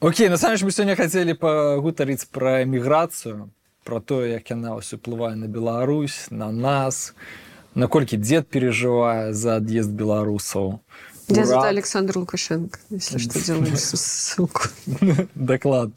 Окей насамрэч мы сёння хацелі пагутарыць пра эміграцыю про тое як яна ўсё уплывае на Беларусь на нас наколькі дзед переживае за ад'езд беларусаў Где зовут Александр Лукашенко, если что, делаем ссылку. Докладно.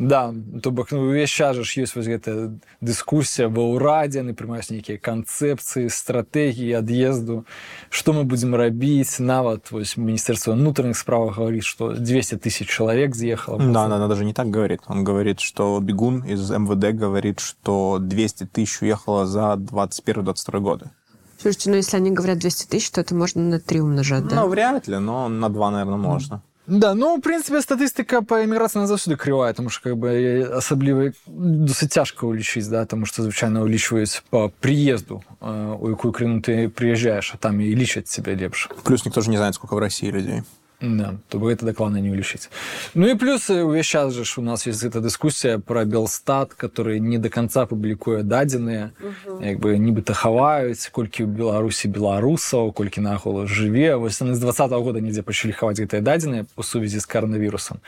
Да, то бок ну, увесь час ж ёсць вось гэтая дыскусія ва ўрадзе яны прымаюць нейкія канцэпцыі стратэгіі ад'езду што мы будзем рабіць нават вось міністэрства внутренних справ говорит что 200 тысяч человек з'ехала да, да, она даже не так говорит он говорит что бегун из МВД говорит что 200 тысяч уехало за 21-22 годы Слушайте, ну если они говорят 200 тысяч, то это можно на 3 умножать, да? Ну, вряд ли, но на 2, наверное, можно. Да, ну, в принципе, статистика по эміграцыі назаўсёды крывая, тому что как бы асабліва досыць цяжка ўлічыць, да, тому что звычайна ўлічваюць по приезду, у якую краіну ты приезжаешь, а там і лічаць себе лепш. Плюс никто же не знает, сколько в России людей. Да, то бы это докладно не улічыць Ну и плюс увесь час же у нас есть эта дыскусія про белстат который не до конца публікуе дадзеныя як бы нібыта хаваюць колькі ў беларусі беларусаў колькі нахол жыве вось яны з двадцатого года нідзе пачалі хаваць гэтыя дадзеныя у сувязі з карнавірусам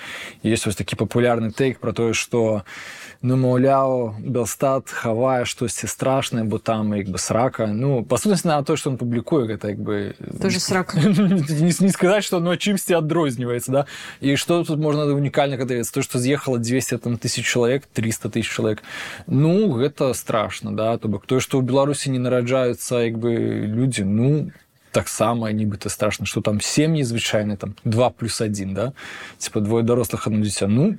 есть вось такі папулярны тейк про тое что ну маўляў белстат хавае штосьці страшнае бо там як бы срака ну па сутнасці на то что он публікуе гэта як бы тоже срак не, не сказать что ну чымсь чымсьці адрозніваецца да і что тут можна унікальна давецца то что з'ехала 200 там тысяч чалавек 300 тысяч чалавек ну гэта страшно да то бок тое что ў беларусі не нараджаюцца як бы людзі ну таксама нібыта страшно что там сем'і звычайны там два плюс один да типа двое дарослых одно дзіця ну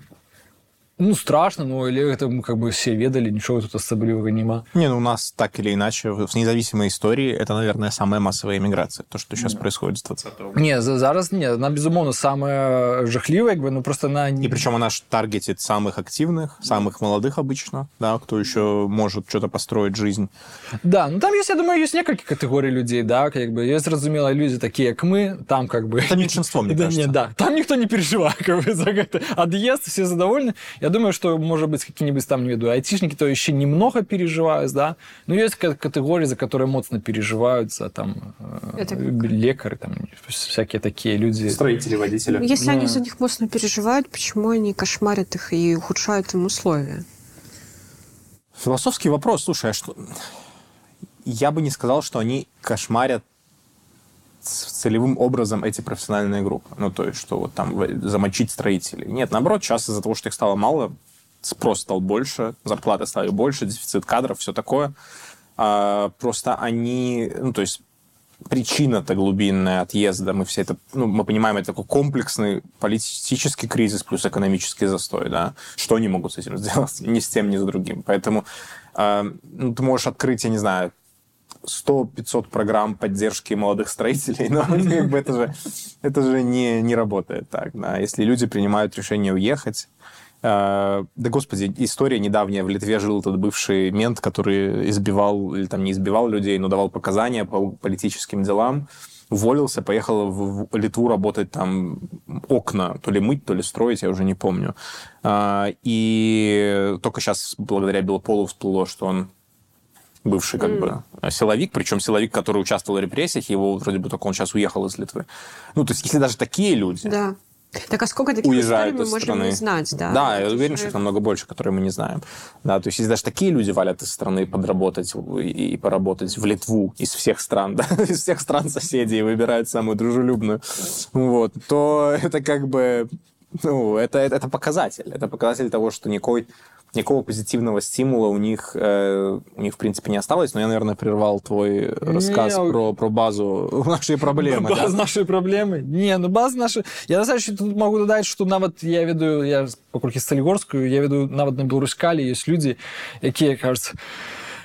ну страшно но или это мы как бы все ведали ничего тут особливого нема. Не ну у нас так или иначе в независимой истории это наверное самая массовая иммиграция то что сейчас да. происходит. С 20 -го. не за зараз не она безумовно самая жахливая как бы ну просто она не причем она таргетит самых активных самых молодых обычно да кто еще может что-то построить жизнь. Да ну там есть я думаю есть несколько категорий людей да как бы есть разумела люди такие как мы там как бы это меньшинство мне да, не, да там никто не переживает как бы, за это. Отъезд все задовольны. Я думаю, что, может быть, какие-нибудь там, не веду, айтишники, то еще немного переживают, да, но есть категории, за которые моцно переживают, за там э, Это... лекары, там, всякие такие люди. Строители, водители. Ну, если да. они за них моцно переживают, почему они кошмарят их и ухудшают им условия? Философский вопрос. Слушай, а что... Я бы не сказал, что они кошмарят целевым образом эти профессиональные группы. Ну, то есть, что вот там замочить строителей. Нет, наоборот, сейчас из-за того, что их стало мало, спрос стал больше, зарплаты стали больше, дефицит кадров, все такое. А, просто они, ну, то есть причина-то глубинная отъезда, мы все это, ну, мы понимаем, это такой комплексный политический кризис плюс экономический застой, да, что они могут с этим сделать? Ни с тем, ни с другим. Поэтому э, ну, ты можешь открыть, я не знаю, 100-500 программ поддержки молодых строителей, но как бы это же, это же не, не работает так. Да. Если люди принимают решение уехать, э, да господи, история недавняя. В Литве жил этот бывший мент, который избивал, или там не избивал людей, но давал показания по политическим делам. Уволился, поехал в, Литву работать там окна, то ли мыть, то ли строить, я уже не помню. Э, и только сейчас, благодаря Белополу, всплыло, что он бывший как mm. бы силовик, причем силовик, который участвовал в репрессиях, его вроде бы только он сейчас уехал из Литвы. Ну, то есть, если даже такие люди... Да. Так а сколько таких уезжают мы из можем страны. не знать, да? Да, я уверен, что их намного больше, которые мы не знаем. Да, то есть если даже такие люди валят из страны подработать и поработать в Литву из всех стран, да, из всех стран соседей выбирают самую дружелюбную, вот, то это как бы, ну, это, это, это показатель. Это показатель того, что никакой никакого позитивного стимула у них, э, у них в принципе, не осталось. Но я, наверное, прервал твой рассказ не, про, про базу нашей проблемы. База да? нашей проблемы? Не, ну база наша... Я, на самом деле, тут могу додать, что нават я веду, я поколькі Сталігорскую, я веду нават на Беларускалі есть люди, якія, кажется,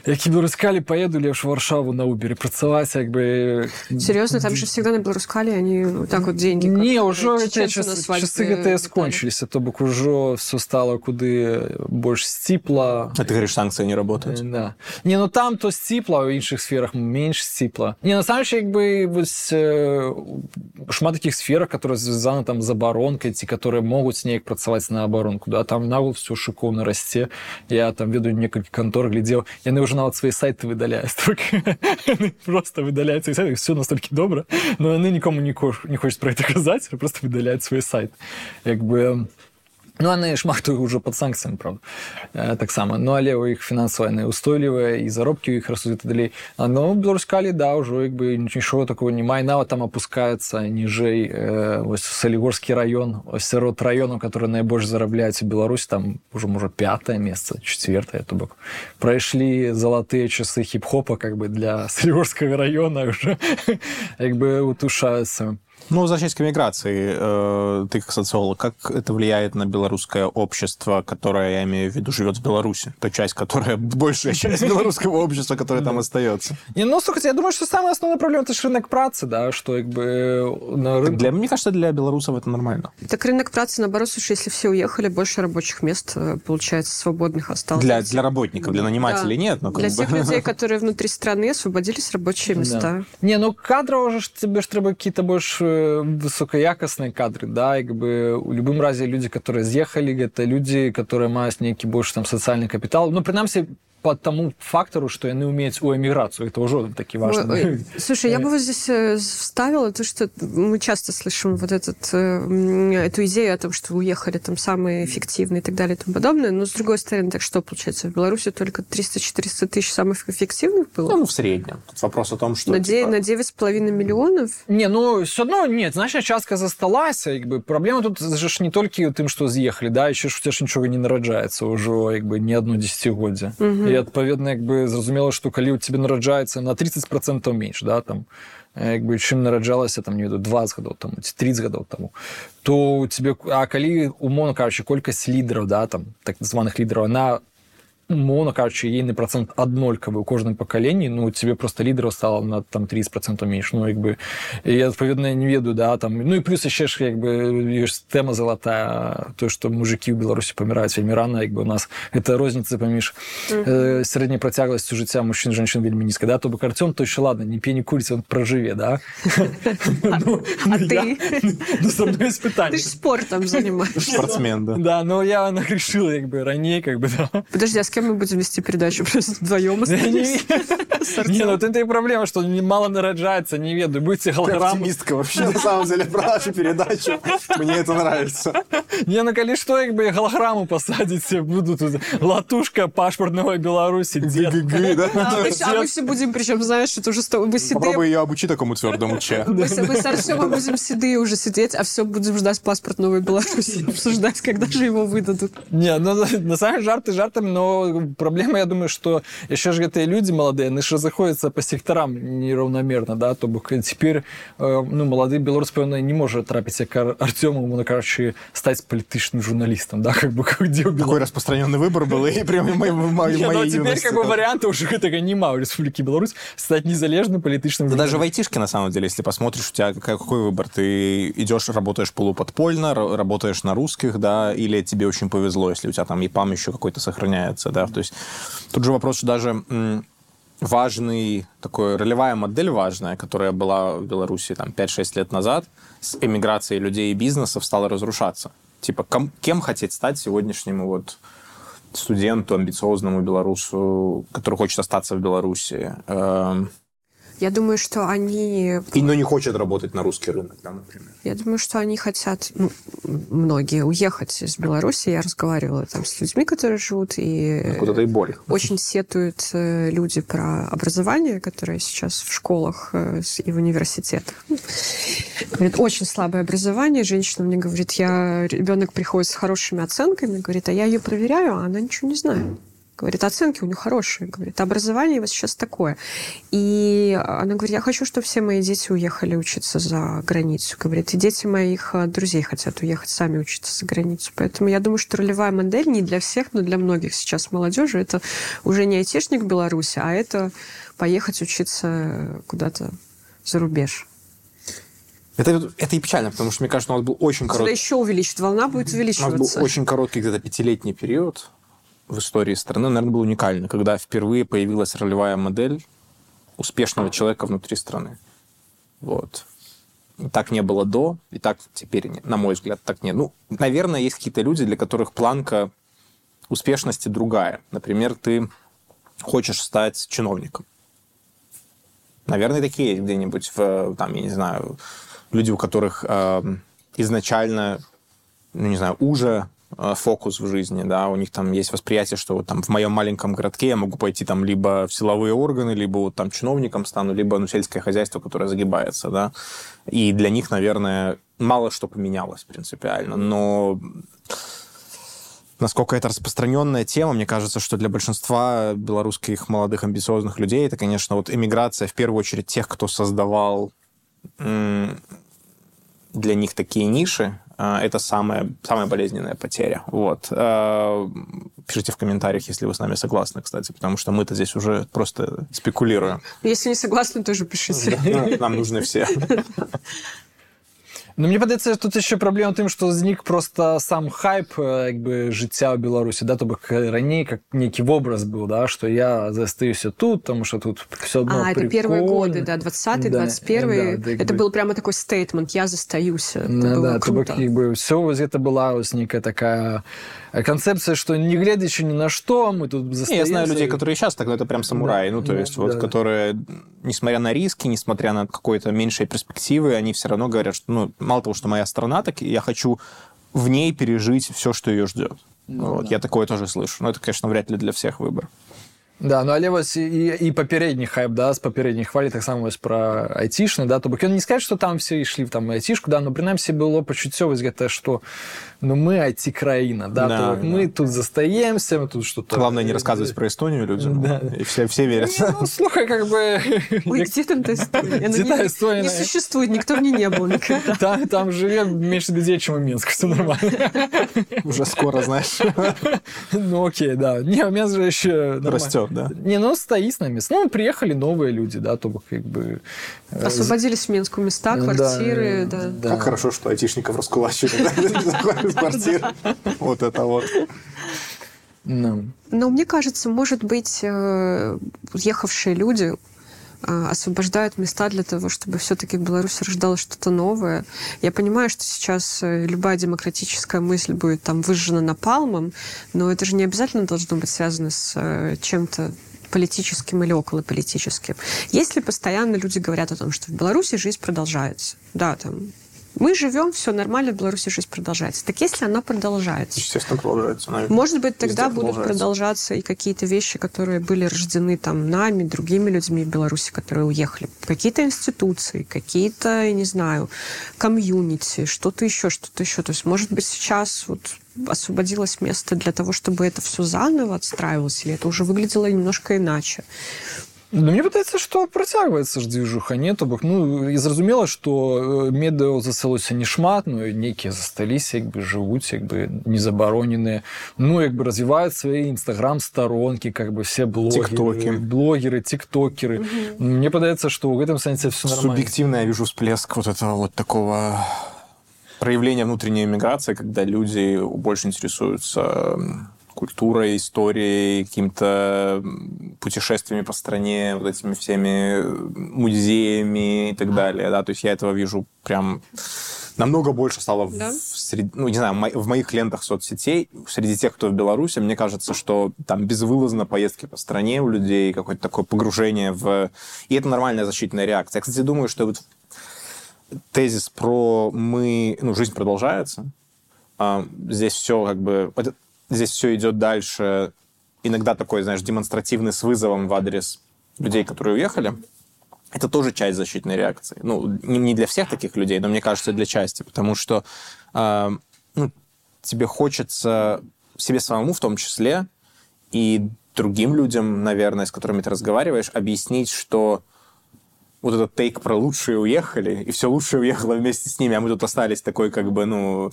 які беларускалі поеду лепш варшаву на убере працаваць як бы серьезно там же всегда на беларускалі они вот так вот деньги не ўжо часы гэтыя скончыліся то бок ужо все стало куды больш сціпла а ты говоришь санкции не работают да не ну там то сціпла у іншых сферах менш сціпла не на самом як бы вось э, шмат таких сферах которые звязаны там з абаронкай ці которые могуць неяк працаваць на абаронку да там нават все шыкоўна расце я там ведаю некалькі кантор глядзеў яны уже нават свои сайты выдаляюць просто выдаляюцца сайты все настолькі добра но яны нікому не хочуць про это казаць просто выдаляюць свой сайт. Як бы Ну, яны шмат уже под санкцыямі правда э, таксама ну але у іх фінансавая устойлівая і заробкі у іх растуць далей но беларускалі да ўжо як бы нічого такого не мае нават там опускаецца ніжэй э, ось салігорскі раён ось сярод раёну который найбольш зарабляюць у Беларусь там уже можа пятое месца четвертое то бок прайшлі залатыя часы хіп-хопа как бы для салігорскага района уже як бы утушаюцца ну, возвращаясь к миграции, э, ты как социолог, как это влияет на белорусское общество, которое, я имею в виду, живет в Беларуси? Та часть, которая, большая часть белорусского общества, которая там остается. Не, ну, слушайте, я думаю, что самая основная проблема – это рынок працы, да, что как бы на рынке... Для, мне кажется, для белорусов это нормально. Так рынок працы, наоборот, слушай, если все уехали, больше рабочих мест, э, получается, свободных осталось. Для, для работников, для нанимателей Да. нет. Но Для бы- тех людей, которые внутри страны, освободились рабочие места. Да. Не, ну кадрово же ж тебе ж треба какие-то больше э, высокоякостные кадры, да, как бы у любым разе люди, которые съехали, это люди, которые маюць нейкі больше там социальный капитал, ну, принамсі, по тому фактору, что яны умеюць у эміграцию, это уже таки важно. Ой, ой. Слушай, я бы вот здесь э, вставила то, что мы часто слышим вот этот, э, м, эту идею о том, что уехали там самые эффективные и так далее и тому подобное. Но с другой стороны, так что получается? В Беларуси только 300-400 тысяч самых эффективных было? Ну, в среднем. Тут вопрос о том, что... на, де- типа, на 9,5 миллионов? Не, ну все одно нет, значная частка засталася, як бы праблема тут же ж не толькі ў тым, што з'ехалі, да, яшчэ ж у цябе ж нічога не нараджаецца ўжо як бы не одно десятгоддзе. Мгм. І адпаведна як бы зразумела, што калі ў цябе нараджаецца на 30% менш, да, там як бы чым нараджалася там не веду 20 гадоў таму ці 30 гадоў таму то у тебе а калі умоўна кажучы колькасць лідараў да там так званых лідараў она умоўна кажучы ейны процент аднолькавы ў кожным пакаленні ну тебе просто лідараў стала на там 30 менш ну як бы і адпаведна не ведаю да там ну і плюс яшчэ ж як бы ёсць тэма залатая то что мужикі ў беларусі паміраюць вельмі рана як бы у нас это розніца паміж э, сярэдняй працягласцю жыцця мужчын жанчын вельмі нізка да то бок арцём то еще ладно не пей не куріць он пражыве да Ну, А я- ты? ну со мной есть Ты пытанне же спортом занимаешься. Спортсмен, да. да но я нагрешил як бы раней как бы да Подожди, а с кем мы будем вести передачу? Просто вдвоем Не, ну это и проблема, что мало нараджается, не веду. Будете голограммы. оптимистка вообще, на самом деле, про нашу передачу. Мне это нравится. Не, ну коли что, как бы голограмму посадите, буду тут латушка пашпортного Беларуси. дед. ГГ, да? А мы, а все будем, причем, знаешь, это уже Попробуй ее обучи такому твердому че. мы, с- Артемом будем седые уже сидеть, а все будем ждать паспорт Новой Беларуси, обсуждать, когда же его выдадут. Не, ну на самом жарты жартами, но проблема, я думаю, что еще же гэтыя люди молодые, они же заходятся по секторам неравномерно, да, то бок теперь, э, ну, молодый белорус, пэўна, не может трапить, як Ар- Артёму, ну, короче, стать политичным журналистом, да, как бы, где у Такой распространенный выбор был, и прям в моей, в моей Не, ну, теперь юности, как бы да. варианта уже гэтага няма ў Республікі Беларусь стаць незалежным палітычным Да даже в айтишке, на самом деле, если посмотришь, у тебя какой, какой выбор? Ты идешь, работаешь полуподпольно, ра- работаешь на русских, да, или тебе очень повезло, если у тебя там ИПАМ еще какой-то сохраняется, да, то есть тут же вопрос, что даже важный, такой ролевая модель важная, которая была в Беларуси там 5-6 лет назад, с эмиграцией людей и бизнесов стала разрушаться. Типа, ком- кем хотеть стать сегодняшнему вот студенту, амбициозному белорусу, который хочет остаться в Беларуси, эм, Я думаю, что они и, но не хочет работать на русский рынок, да, например. Я думаю, что они хотят, ну, многие, уехать из Беларуси. Я разговаривала там с людьми, которые живут, и Куда-то и боль. очень сетуют э, люди про образование, которое сейчас в школах э, и в университетах. Говорит, очень слабое образование. Женщина мне говорит, я ребенок приходит с хорошими оценками, говорит, а я ее проверяю, а она ничего не знает. Говорит, оценки у нее хорошие. Говорит, образование вот сейчас такое. И она говорит, я хочу, чтобы все мои дети уехали учиться за границу. Говорит, и дети моих э, друзей хотят уехать сами учиться за границу. Поэтому я думаю, что ролевая модель не для всех, но для многих сейчас молодежи это уже не айтишник в Беларуси, а это поехать учиться куда-то за рубеж. Это, это и печально, потому что, мне кажется, у нас был очень короткий, еще увеличит, волна будет у нас был увеличиваться. очень короткий где-то пятилетний период в истории страны, наверное, был уникальный, когда впервые появилась ролевая модель успешного человека внутри страны. Вот. Так не было до, и так теперь, не- на мой взгляд, так нет. Ну, наверное, есть какие-то люди, для которых планка успешности другая. Например, ты хочешь стать чиновником. Наверное, такие есть где-нибудь в, там, я не знаю, люди, у которых эм, изначально, ну, не знаю, уже э, фокус в жизни, да, у них там есть восприятие, что вот там в моем маленьком городке я могу пойти там либо в силовые органы, либо вот там чиновником стану, либо ну, сельское хозяйство, которое загибается, да, и для них, наверное, мало что поменялось принципиально, но насколько это распространенная тема, мне кажется, что для большинства белорусских молодых амбициозных людей это, конечно, вот эмиграция в первую очередь тех, кто создавал для них такие ниши, это самая, самая болезненная потеря. Вот. А, пишите в комментариях, если вы с нами согласны, кстати, потому что мы-то здесь уже просто спекулируем. Если не согласны, тоже пишите. Нам нужны все. Ну, мне падаецца тут еще праблема тым што знік просто сам хайп як бы жыцця ў беларусі да то бок раней как нейкі вобраз был да что я застаюся тут потому что тут все одно а, это первые годы да 20 да, 21 да, это бы... был прямо такой стейтмент я застаюся да, да, то бок, как бы все вот это была вот некая такая концепция что не глядячи ни на что мы тут не, я знаю людей которые сейчас так но это прям самураи да, ну то да, есть да, вот да. которые несмотря на риски несмотря на какой-то меньшей перспективы они все равно говорят что ну мало того, что моя страна, так я хочу в ней пережить все, что ее ждет. Ну, вот, да. Я такое тоже слышу. Но это, конечно, вряд ли для всех выбор. Да, ну але вось і, і папярэдні хайп да з папярэдняй хвалі таксама вось пра айцішны да то бок ён не сказать что там все ішлі там айцішку да но прынамсі было пачуццё вось гэта что ну мы айці краіна да, да, да. мы тут застаемся мы тут что-то главное не рассказывать про эстонию людям да. и все все верят не, ну, слухай как бы Ой, где там та Эстония? Не, не существует никто в ней не был никогда там, там живет меньше людей чем в Минск все нормально уже скоро знаешь ну окей да не у меня же еще растет да? Не, ну, стоит на место. Ну, приехали новые люди, да, то как бы... Э, Освободились в Минску места, квартиры, да. да. да. Как хорошо, что айтишников раскулачили, квартиры. Вот это вот. Ну. Но мне кажется, может быть, э, уехавшие люди освобождают места для того, чтобы все-таки в Беларуси рождалось что-то новое. Я понимаю, что сейчас э, любая демократическая мысль будет там выжжена напалмом, но это же не обязательно должно быть связано с э, чем-то политическим или околополитическим. Если постоянно люди говорят о том, что в Беларуси жизнь продолжается, да, там мы живем, все нормально, в Беларуси жизнь продолжается. Так если она продолжается... Естественно, продолжается. Наверное. Может быть, тогда будут продолжаться и какие-то вещи, которые были рождены там нами, другими людьми в Беларуси, которые уехали. Какие-то институции, какие-то, я не знаю, комьюнити, что-то еще, что-то еще. То есть, может быть, сейчас вот освободилось место для того, чтобы это все заново отстраивалось, или это уже выглядело немножко иначе. Ну, мне падаецца што працягваецца ж дзвіжуха не то бок ну і зразумела што медыа засылося не шмат ну нейкія засталіся як бы жывуць як бы не забароненыя ну як бы развіваюць свае нстаграм старонкі как бы все блогеры блогеры тиктокеры мне падаецца што ў гэтым сэнсе все субъективно я вижу всплеск вот этого вот такого проявления внутренней эмиграции когда люди больше интересуются культурой, историей, какими-то путешествиями по стране, вот этими всеми музеями и так далее. Да? То есть я этого вижу прям намного больше стало да? в, среди, ну, не знаю, в моих лентах соцсетей, среди тех, кто в Беларуси, мне кажется, что там безвылазно поездки по стране у людей, какое-то такое погружение в... И это нормальная защитная реакция. Я, кстати, думаю, что вот тезис про мы... Ну, жизнь продолжается, а, здесь все как бы здесь все идет дальше. Иногда такой, знаешь, демонстративный с вызовом в адрес людей, которые уехали. Это тоже часть защитной реакции. Ну, не для всех таких людей, но мне кажется, для части. Потому что э, ну, тебе хочется себе самому в том числе и другим людям, наверное, с которыми ты разговариваешь, объяснить, что вот этот тейк про лучшие уехали, и все лучшее уехало вместе с ними, а мы тут остались такой, как бы, ну,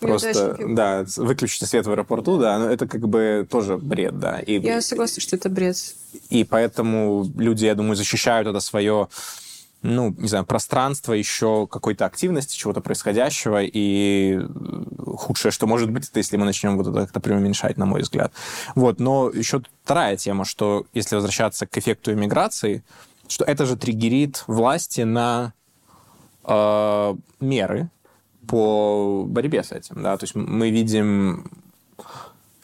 Просто, да, выключите свет в аэропорту, да, но это как бы тоже бред, да. И, я согласна, что это бред. И поэтому люди, я думаю, защищают это свое ну, не знаю, пространство еще какой-то активности, чего-то происходящего, и худшее, что может быть, это если мы начнем вот это как-то преуменьшать, на мой взгляд. Вот, но еще вторая тема, что если возвращаться к эффекту иммиграции, что это же триггерит власти на э, меры, по борьбе с этим. Да? То есть мы видим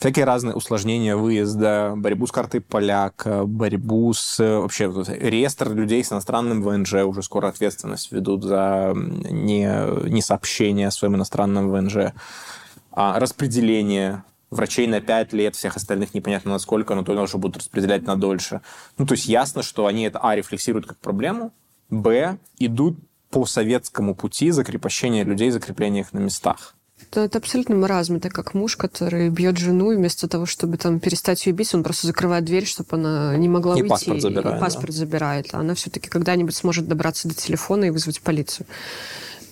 всякие разные усложнения выезда, борьбу с картой поляка, борьбу с вообще реестр людей с иностранным ВНЖ, уже скоро ответственность ведут за не, не сообщение о своем иностранном ВНЖ. а, распределение врачей на 5 лет, всех остальных непонятно на сколько, но только уже будут распределять на дольше. Ну, то есть ясно, что они это, а, рефлексируют как проблему, б, идут по советскому пути закрепощения людей, закрепления их на местах. Это, это абсолютно маразм. Это как муж, который бьет жену, и вместо того, чтобы там перестать ее бить, он просто закрывает дверь, чтобы она не могла И уйти. паспорт забирает, И паспорт забирает. А она все-таки когда-нибудь сможет добраться до телефона и вызвать полицию.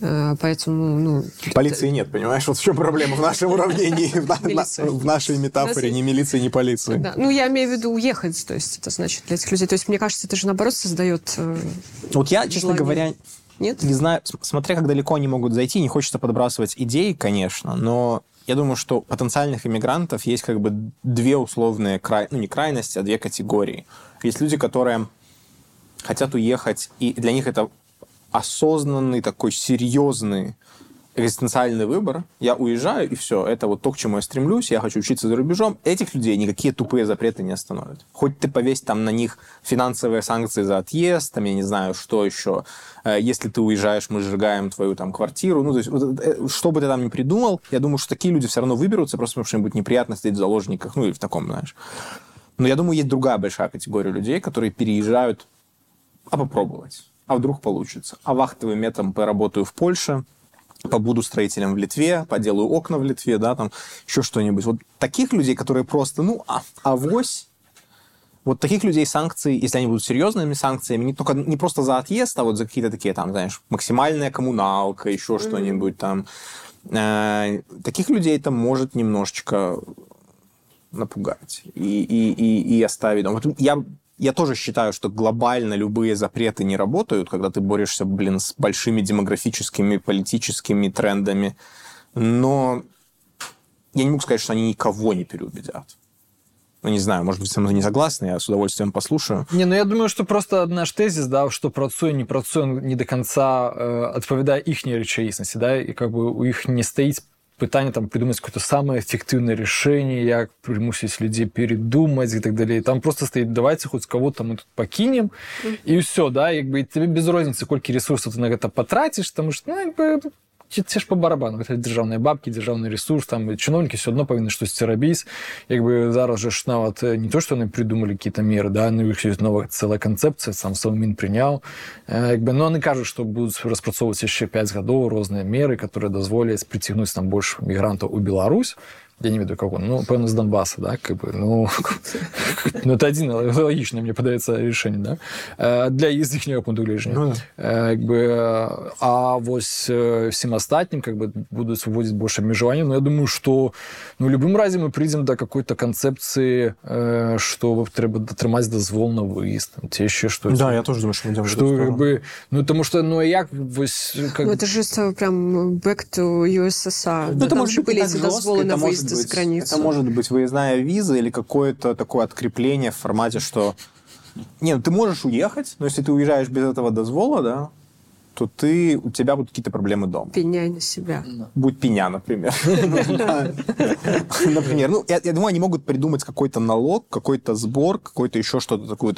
Э, Поэтому, ну... Полиции нет, понимаешь? Вот в чем проблема в нашем уравнении, в, нашей метафоре. Ни милиции, ни полиции. Да. Ну, я имею в виду уехать, то есть это значит для этих людей. То есть, мне кажется, это же наоборот создает... э, Вот я, честно говоря, Нет? не знаю, смотря как далеко они могут зайти, не хочется подбрасывать идеи, конечно, но я думаю, что потенциальных иммигрантов есть как бы две условные, край... ну не крайности, а две категории. Есть люди, которые хотят уехать, и для них это осознанный такой серьезный экзистенциальный выбор. Я уезжаю, и все. Это вот то, к чему я стремлюсь. Я хочу учиться за рубежом. Этих людей никакие тупые запреты не остановят. Хоть ты повесь там на них финансовые санкции за отъезд, там, я не знаю, что еще. Э, Если ты уезжаешь, мы сжигаем твою там квартиру. Ну, то есть, вот, э, что бы ты там ни придумал, я думаю, что такие люди все равно выберутся, просто потому что им будет неприятно сидеть в заложниках, ну, или в таком, знаешь. Но я думаю, есть другая большая категория людей, которые переезжают, а попробовать. А вдруг получится. А вахтовым методом поработаю в Польше, побуду строителем в Литве, поделаю окна в Литве, да, там еще что-нибудь. Вот таких людей, которые просто, ну, а, авось, вот таких людей санкции, если они будут серьезными санкциями, не только не просто за отъезд, а вот за какие-то такие там, знаешь, максимальная коммуналка, еще что-нибудь там. Э, таких людей это может немножечко напугать и, и, и, и оставить. Вот я, я тоже считаю, что глобально любые запреты не работают, когда ты борешься, блин, с большими демографическими, политическими трендами. Но я не могу сказать, что они никого не переубедят. Ну, не знаю, может быть, со мной не согласны, я с удовольствием послушаю. Не, ну я думаю, що просто наш тезис, да, що працює, не працює, не до конца э, відповідає їхній речаїсності, да, і как бы у їх не стоїть питання там придумати какое-то самое эффективное решение, як примусить людей передумать и так далее. Там просто стоит, давайте хоть кого-то мы тут покинем, и все, да, как бы тебе без разницы, сколько ресурсов ты на это потратишь, потому что, ну, це ж по барабану, це державні бабки, державний ресурс, там чиновники все одно повинні щось це робити. Якби зараз же ж навіть е, не то, що вони придумали якісь міри, да, ну, їх є нова ціла концепція, сам Совмін прийняв. Е, Якби, ну, вони кажуть, що будуть розпрацьовуватися ще 5 років різні міри, які дозволять притягнути там більше мігрантів у Білорусь. Я не веду кого, ну, певно, с Донбасса, да, как бы, ну, ну, это один логичное, мне подается решение, да, Е, для из их пункту гледжання. Ну, Е, Якби, е, а ось е, всім остатнім как бы, будуть вводити більше обмежування. Но я думаю, що ну, в будь-якому разі ми прийдемо до якоїсь концепції, е, що треба дотримати дозвол на виїзд, там, те ще щось. Да, я тоже думаю, что мы идем в эту Что, сторону. как бы, ну, потому что, ну, а як, ось, как... Ну, это же с- прям back to USSR. Ну, Да, это там может же быть были не эти так жестко, дозволы на это выезды за быть- границу. Это может быть выездная виза или какое-то такое открепление в формате, что... Не, ну ты можешь уехать, но если ты уезжаешь без этого дозвола, да, то ты, у тебя будут какие-то проблемы дома. Пеняй на себя. Будь пеня, например. Например, ну, я, думаю, они могут придумать какой-то налог, какой-то сбор, какой-то еще что-то такое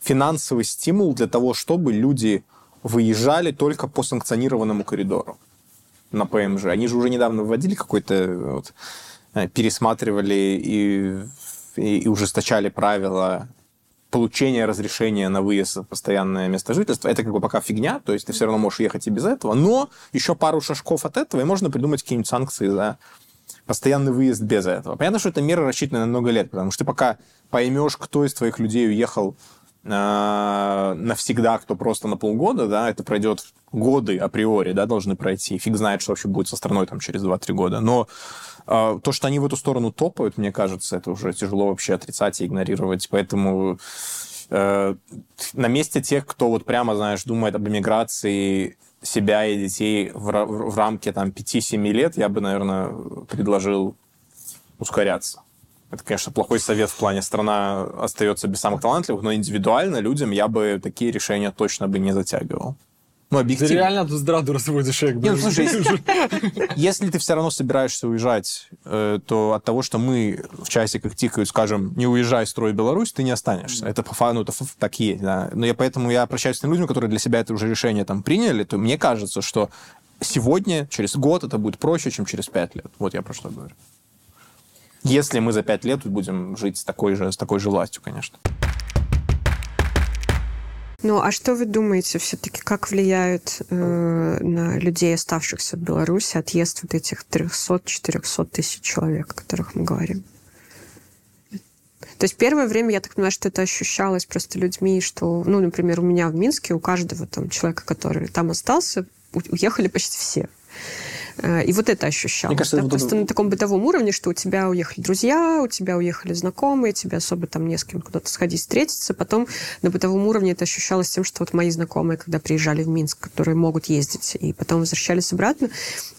финансовый стимул для того, чтобы люди выезжали только по санкционированному коридору на ПМЖ. Они же уже недавно вводили какой-то вот, э, пересматривали и, и, и ужесточали правила получения разрешения на выезд в постоянное место жительства. Это как бы пока фигня, то есть ты все равно можешь ехать и без этого, но еще пару шажков от этого, и можно придумать какие-нибудь санкции за постоянный выезд без этого. Понятно, что эта мера рассчитана на много лет, потому что ты пока поймешь, кто из твоих людей уехал навсегда, кто просто на полгода, да, это пройдет годы априори, да, должны пройти. Фиг знает, что вообще будет со страной там через 2-3 года. Но э, то, что они в эту сторону топают, мне кажется, это уже тяжело вообще отрицать и игнорировать. Поэтому э, на месте тех, кто вот прямо, знаешь, думает об эмиграции себя и детей в, ра- в рамке там 5-7 лет, я бы, наверное, предложил ускоряться. Это, конечно, плохой совет в плане страна остается без самых талантливых, но индивидуально людям я бы такие решения точно бы не затягивал. Ну, Ты объективно. реально тут здраду разводишь, как бы. Не, ну, слушай, если ты все равно собираешься уезжать, э, то от того, что мы в часиках тикают, скажем, не уезжай, строй Беларусь, ты не останешься. Это по фану, это так есть. Да. Но я поэтому я прощаюсь с людьми, которые для себя это уже решение там приняли, то мне кажется, что сегодня, через год это будет проще, чем через пять лет. Вот я про что говорю. Если мы за пять лет будем жить с такой же, с такой же властью, конечно. Ну, а что вы думаете все-таки, как влияет э, на людей, оставшихся в Беларуси, отъезд вот этих 300-400 тысяч человек, о которых мы говорим? То есть первое время, я так понимаю, что это ощущалось просто людьми, что, ну, например, у меня в Минске, у каждого там человека, который там остался, уехали почти все. Э, и вот это ощущалось. Мне кажется, да? вот Просто это... на таком бытовом уровне, что у тебя уехали друзья, у тебя уехали знакомые, тебе особо там не с кем куда-то сходить, встретиться. Потом на бытовом уровне это ощущалось тем, что вот мои знакомые, когда приезжали в Минск, которые могут ездить, и потом возвращались обратно,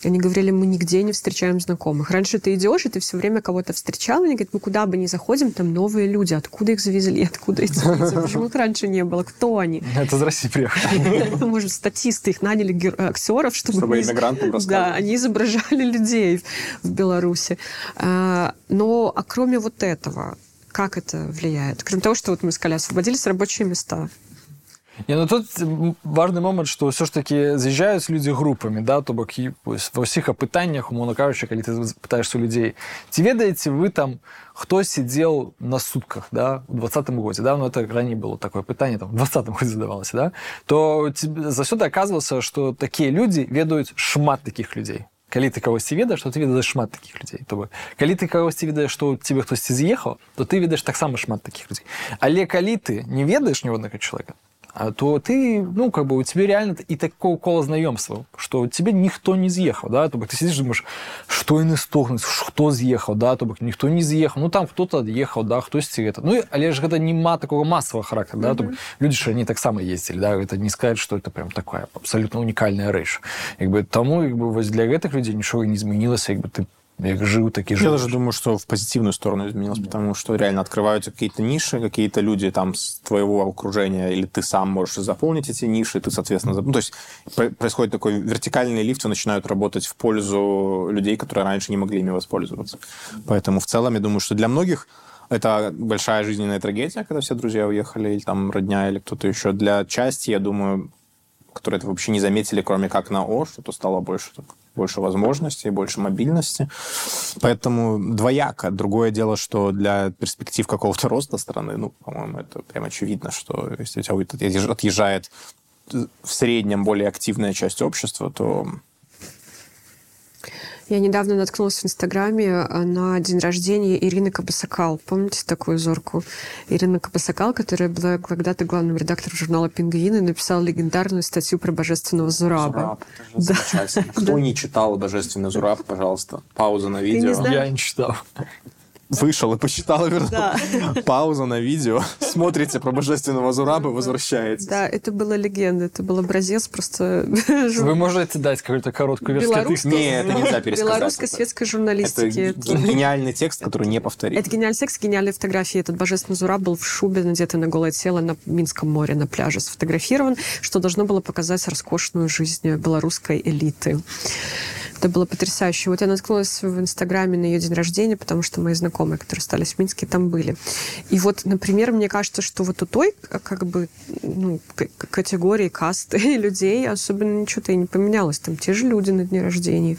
они говорили, мы нигде не встречаем знакомых. Раньше ты идешь, и ты все время кого-то встречал, и они говорят, мы куда бы ни заходим, там новые люди. Откуда их завезли? Откуда эти люди? Почему их раньше не было? Кто они? Это из России приехали. Может, статисты их наняли актеров, чтобы... Чтобы иммигрантам рассказывать. Они изображали людей в Беларуси. А, но, а кроме вот этого, как это влияет? Кроме того, что вот мы сказали, освободились рабочие места. Не, ну тут важный момент, что все ж таки з'їжджаюць люди групами да то бок ва ўсіх апытаннях умоўно кажучы калі ты пытаешься у людзей ці ведаеце вы там хто сидел на сутках да в двадцатым годзе да ну это раней было такое пытанне там в двадцатым годзе задавалася да то засюды оказывается что такія люди ведаюць шмат таких людей калі ты кагосьці ведаеш то ты ведаеш шмат таких людзей то калі ты кагосьці ведаеш што тебе хтосьці з'ехаў то ты ведаеш таксама шмат таких людзей але калі ты не ведаеш ніводнага чалавека а то ты, ну, как бы у тебя реально и такого кола знакомства, что тебе никто не съехал, да, то ты сидишь и думаешь, что и не стогнуть, кто съехал, да, то никто не съехал, ну, там кто-то ехал, да, кто это. Ну, але же это нема такого массового характера, да, то люди же они так само ездили, да, это не сказать, что это прям такая абсолютно уникальная рэч. Как бы тому, как бы, для этих людей ничего не изменилось, как бы ты як жил, так и жил. Я даже думаю, что в позитивную сторону изменилось, да. потому что реально открываются какие-то ниши, какие-то люди там с твоего окружения, или ты сам можешь заполнить эти ниши, ты, соответственно... Ну, то есть происходит такой вертикальный лифт, и начинают работать в пользу людей, которые раньше не могли ими воспользоваться. Поэтому в целом я думаю, что для многих это большая жизненная трагедия, когда все друзья уехали, или там родня, или кто-то еще. Для части, я думаю, которые это вообще не заметили, кроме как на О, что-то стало больше так, больше возможностей, больше мобильности. Поэтому двояко. Другое дело, что для перспектив какого-то роста страны, ну, по-моему, это прям очевидно, что если у тебя отъезжает в среднем более активная часть общества, то я недавно наткнулась в Инстаграме э, на день рождения Ирины Кабасакал. Помните такую зорку? Ирина Кабасакал, которая была когда-то главным редактором журнала «Пингвин» и написала легендарную статью про божественного Зураба. Зураб, да. Кто не читал «Божественный Зураб», пожалуйста, пауза на видео. Не Я не читал вышел и посчитал и вернул. Да. Пауза на видео. Смотрите про божественного Зураба, возвращаетесь. Да, это была легенда. Это был образец просто... Вы можете дать какую-то короткую версию текста? Нет, это нельзя пересказать. Белорусской светской журналистики. Это гениальный текст, который не повторить. Это гениальный текст, гениальные фотографии. Этот божественный Зураб был в шубе, надетый на голое тело на Минском море, на пляже сфотографирован, что должно было показать роскошную жизнь белорусской элиты. Это было потрясающе. Вот я наткнулась в Инстаграме на ее день рождения, потому что мои знакомые, которые остались в Минске, там были. И вот, например, мне кажется, что вот у той как бы ну, категории касты людей особенно ничего-то и не поменялось. Там те же люди на дне рождения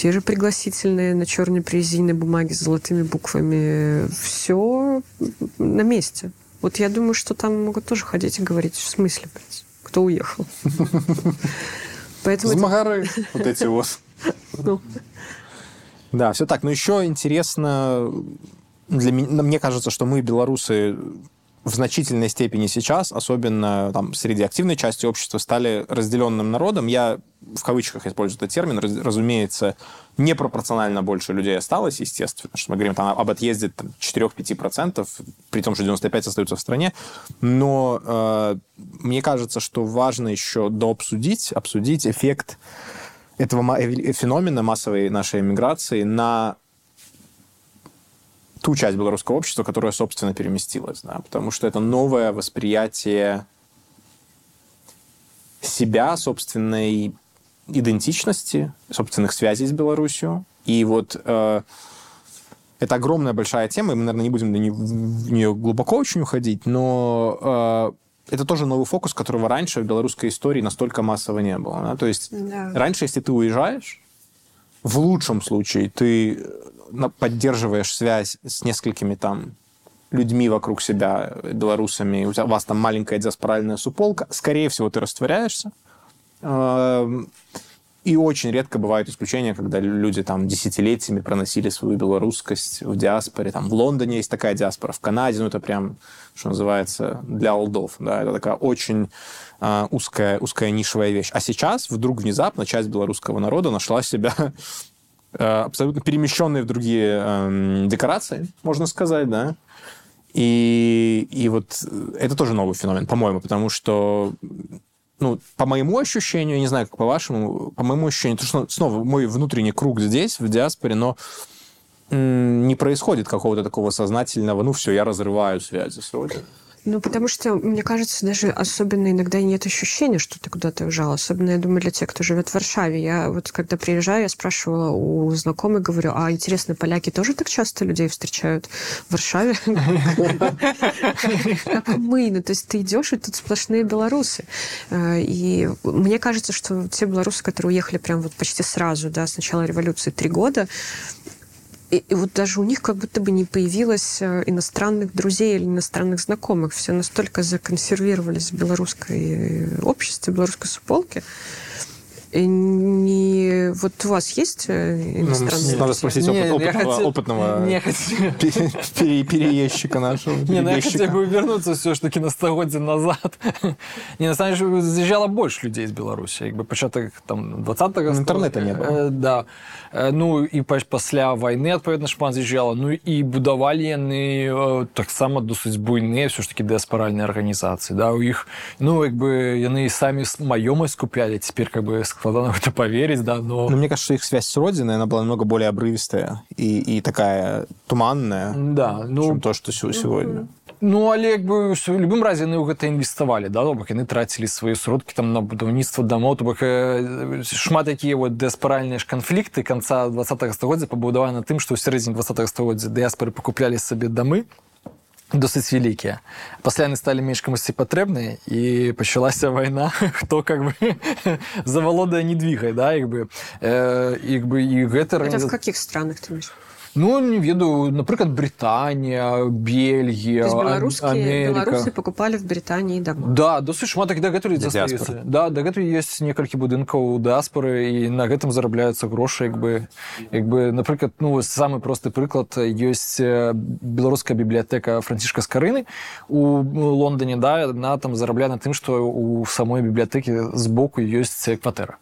те же пригласительные на черной призийной бумаге с золотыми буквами. Все на месте. Вот я думаю, что там могут тоже ходить и говорить, в смысле, блядь, кто уехал. Поэтому Змагары вот эти вот. Ну. Да, все так. Но еще интересно, для меня, мне кажется, что мы, белорусы, в значительной степени сейчас, особенно там, среди активной части общества, стали разделенным народом. Я в кавычках использую этот термин. Раз, разумеется, непропорционально больше людей осталось, естественно, что мы говорим там, об отъезде 4-5%, при том, что 95 остаются в стране. Но э, мне кажется, что важно еще дообсудить, обсудить эффект этого э, феномена массовой нашей эмиграции на ту часть белорусского общества, которая, собственно, переместилась. Да? Потому что это новое восприятие себя, собственной идентичности, собственных связей с Беларусью. И вот э, это огромная большая тема, и мы, наверное, не будем в нее глубоко очень уходить, но э, это тоже новый фокус, которого раньше в белорусской истории настолько массово не было. Да? То есть Да. раньше, если ты уезжаешь, в лучшем случае ты поддерживаешь связь с несколькими там людьми вокруг себя, белорусами, у, тебя, у вас там маленькая диаспоральная суполка, скорее всего, ты растворяешься. Эм, и очень редко бывают исключения, когда люди там десятилетиями проносили свою белорусскость в диаспоре. Там в Лондоне есть такая диаспора, в Канаде, ну это прям, что называется, для олдов. Да, это такая очень э, узкая, узкая нишевая вещь. А сейчас вдруг внезапно часть белорусского народа нашла себя абсолютно перемещенной в другие э, декорации, можно сказать, да. И, и вот это тоже новый феномен, по-моему, потому что ну, по моему ощущению, я не знаю, как по вашему, по моему ощущению, то, что снова мой внутренний круг здесь, в диаспоре, но не происходит какого-то такого сознательного, ну все, я разрываю связи с родиной. Ну, потому что, мне кажется, даже особенно иногда нет ощущения, что ты куда-то уезжал. Особенно, я думаю, для тех, кто живет в Варшаве. Я вот когда приезжаю, я спрашивала у знакомых, говорю, а интересно, поляки тоже так часто людей встречают в Варшаве? Как мы. Ну, то есть ты идешь, и тут сплошные белорусы. Э, И мне кажется, что те белорусы, которые уехали прям вот почти сразу, да, с начала революции, три года, и, и вот даже у них как будто бы не появилось э, иностранных друзей или иностранных знакомых. Все настолько законсервировались в белорусской э, обществе, в белорусской суполке. И не... Вот у вас есть э, иностранные Надо друзья? спросить Не, опыт- опытного, хотел- опытного Не пере- пере- переездчика нашего. Не, ну я хотел бы вернуться все-таки на 100 годин назад. Не, на самом деле, заезжало больше людей из Беларуси. Якби початок там 20-го Інтернету не было. Да. Е, Ну, і па- пасля вайны, адпаведна, шмат з'язджала. Ну, і будавалі яны е, таксама досыць буйныя, все ж таки дыаспаральныя арганізацыі. Да? У іх, ну, як бы, яны і самі с- маёмасць купляли, теперь как бы складана в это поверить, да, но... Но мне кажется, что их связь с родиной, она была намного более обрывистая и, и такая туманная, Да, ну, чем то, что сё- сегодня. Ну, але як бы в любым разе яны ў гэта інвеставалі да то бок яны трацілі свае сродкі там на будаўніцтва дамоў то бок э, шмат такія вот дыаспаральныя ж канфлікты канца 20 стагоддзя пабудаваны на тым што ў сярэдзіне 20 стагоддзя дыаспоры пакуплялі сабе дамы досыць вялікія пасля яны сталі менш камусьці патрэбныя і пачалася вайна хто как бы завалодае недвігай да як бы э, як бы і гэта Это в арганіза- каких странах ты имеешь? ну не ведаю напрыклад Британія Бельгія Америка белорусы покупали в Британии дома. Да, досыць шмат такі дагэтуль застаецца. Да, дагэтуль ёсць некалькі будынкаў у дыаспоры і на гэтым зарабляюцца грошы як бы як бы напрыклад ну самы просты прыклад ёсць э, беларуская бібліятэка францішка скарыны у Лондоне да на там зарабляе на тым што у самой бібліятэкі збоку ёсць кватэра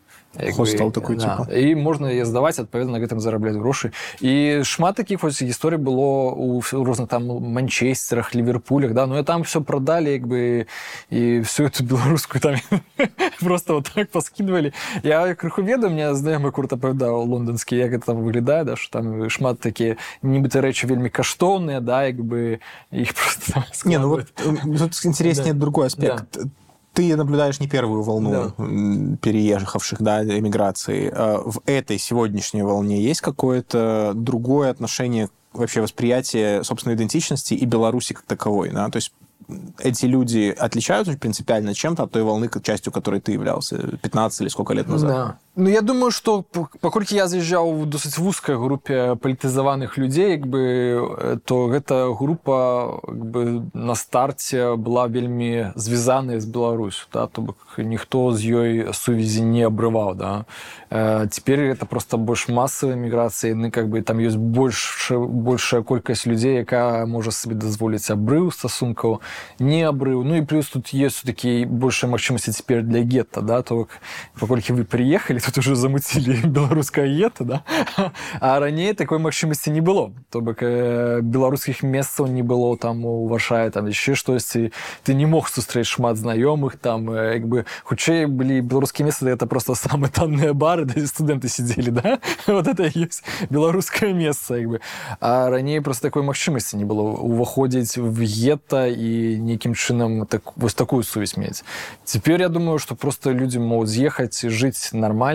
Хостел такой, да. типа. і можна яе здаваць адпаведна на гэтым зарабляць грошы і шмат такіх вось гісторый было у розных там манчестерах ліверпулях да ну і там все продали як бы і всю эту беларускую там просто вот так паскидывалі я крыху ведаю мне знаёмы курт апавядаў лондонскі як это там выглядае да що там шмат такія нібыта рэчы вельмі каштоўныя да як бы іх просто там Не, ну вот складывают. э, тут интереснее другой аспект. Ты наблюдаешь не первую волну Да. переехавших, да, эмиграции. А В этой сегодняшней волне есть какое-то другое отношение, вообще восприятие собственной идентичности и Беларуси как таковой, да? То есть эти люди отличаются принципиально чем-то от той волны, частью которой ты являлся 15 или сколько лет назад? Да. Ну я думаю что п- паколькі я заязджаў у досыць вузкай групе палітызаваных людзей як бы э, то гэта група як бы на старце была вельмі звязаная з Беларусю да? то бок ніхто з ёй сувязі не абрываў да? э, теперь это просто больш масавая міграцыя яны как бы там ёсць больш большая колькасць людзей якая можа сабе дазволіць абрыў стасункаў не абрыў ну і плюс тут есть такі большая магчымасці цяпер для гетта да то бок паколькі вы приехали тут уже замуцілі беларускае гетто да а раней такой магчымасці не было то бок э, беларускіх месцаў не было там у варшае там яшчэ штосьці ты не мог сустрэць шмат знаёмых там э, як бы хутчэй былі беларускія месцы это просто самыя танныя бары де студэнты сидзелі да вот это і ёсць беларускае месца як бы а раней просто такой магчымасці не было уваходзіць в гетто і нейкім чынам так вось такую сувязь мець теперь я думаю что просто людзі могуць з'ехаць і жыць нормально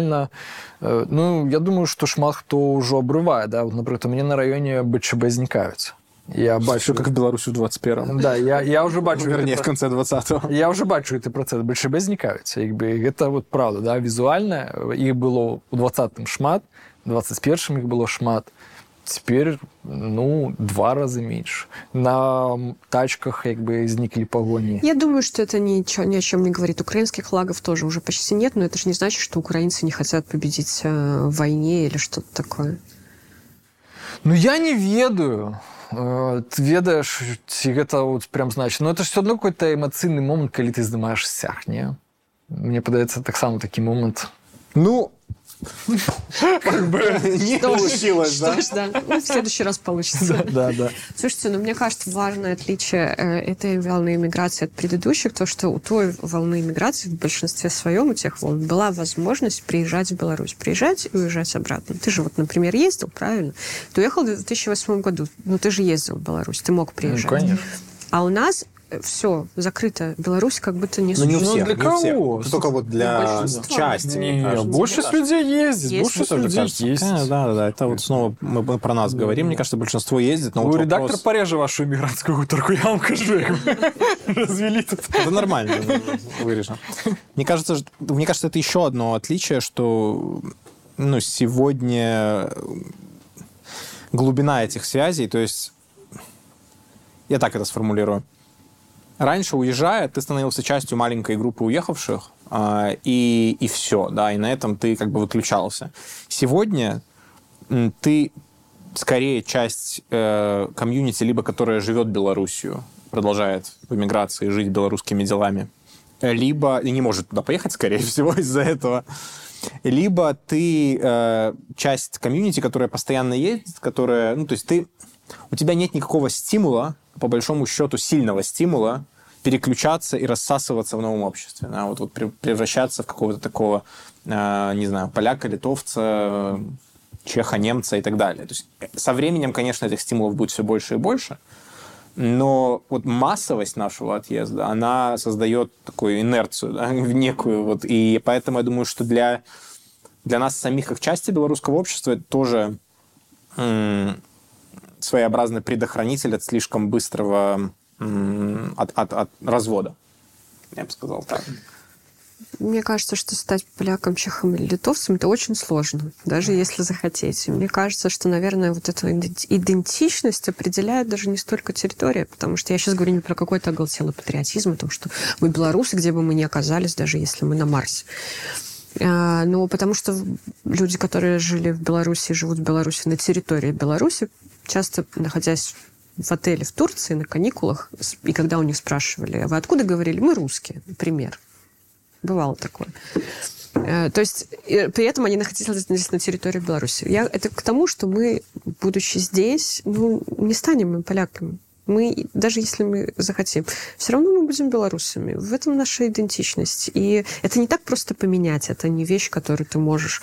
Э, ну я думаю что шмат хто ўжо абрывае да вот, напрыклад у мяне на раёне бчб знікаюць Я бачу... как в Беларусі в 21-м. Да, я, я уже бачу... Вернее, гэты в конце 20-го. Я уже бачу гэты працэс бальшыбе знікаюць як бы гэта вот правда да візуальна іх было у двадцатым шмат 21 іх было шмат теперь ну два раза меньше на тачках як бы зніклі погоні Я думаю, что это ничего, ни о чем не говорит. Украинских флагов тоже уже почти нет, но это же не значит, что украинцы не хотят победить э, в войне или что-то такое. Ну я не ведаю Э, ты ведаеш ці гэта вот прям значит но это ж все одно какой-то эмацыйны момант калі ты здымаешь сях не мне падаецца таксама такі момант Ну, как бы не получилось, да? Что ж, да. Ну, в следующий раз получится. да да Слушайте, ну мне кажется, важное отличие э, этой волны иммиграции от предыдущих, то, что у той волны иммиграции в большинстве своем, у тех волн, была возможность приезжать в Беларусь. Приезжать и уезжать обратно. Ты же вот, например, ездил, правильно? Ты уехал в 2008 году. Ну, ты же ездил в Беларусь, ты мог приезжать. Ну, конечно. А у нас все закрыто. Беларусь как будто не Ну, не у существует. Ну, всех, для не у всех. кого? Это Только вот для большинства. части, мне Не, кажется. большинство людей ездит, Есть. большинство Тоже людей кажется. есть. Да, да, да. Это вот снова мы, мы про нас говорим. Мне кажется, большинство ездит, но Вы вот редактор вопрос- пореже вашу иммигрантскую гутарку, я вам кажу, развели тут. Это нормально, вырежем. Мне кажется, ж- мне кажется, это еще одно отличие, что ну, сегодня глубина этих связей, то есть я так это сформулирую. Раньше, уезжая, ты становился частью маленькой группы уехавших, а, и, и все, да, и на этом ты как бы выключался. Сегодня ты скорее часть э, комьюнити, либо которая живет Белоруссию, продолжает в эмиграции жить белорусскими делами, либо и не может туда поехать, скорее всего, из-за этого, либо ты э, часть комьюнити, которая постоянно ездит, которая, ну, то есть ты, у тебя нет никакого стимула, по большому счету, сильного стимула переключаться и рассасываться в новом обществе, да, вот, вот пре- превращаться в какого-то такого, э, не знаю, поляка, литовца, чеха, немца и так далее. То есть э, со временем, конечно, этих стимулов будет все больше и больше, но вот массовость нашего отъезда, она создает такую инерцию, да, некую. Вот, и поэтому я думаю, что для, для нас самих, как части белорусского общества, это тоже своеобразный предохранитель от слишком быстрого от, от, от развода. Я бы сказал так. Мне кажется, что стать поляком, чехом или литовцем это очень сложно, даже если захотеть. Мне кажется, что, наверное, вот эту идент- идентичность определяет даже не столько территория, потому что я сейчас говорю не про какой-то оголтелый патриотизм, о том, что мы белорусы, где бы мы ни оказались, даже если мы на Марсе. А, Но потому что люди, которые жили в Беларуси, живут в Беларуси на территории Беларуси, часто находясь в отеле в Турции на каникулах, и когда у них спрашивали, а вы откуда говорили? Мы русские, например. Бывало такое. Э, То есть при этом они находились на территории Беларуси. Я, это к тому, что мы, будучи здесь, ну, не станем мы поляками. Мы, даже если мы захотим, все равно мы будем белорусами. В этом наша идентичность. И это не так просто поменять. Это не вещь, которую ты можешь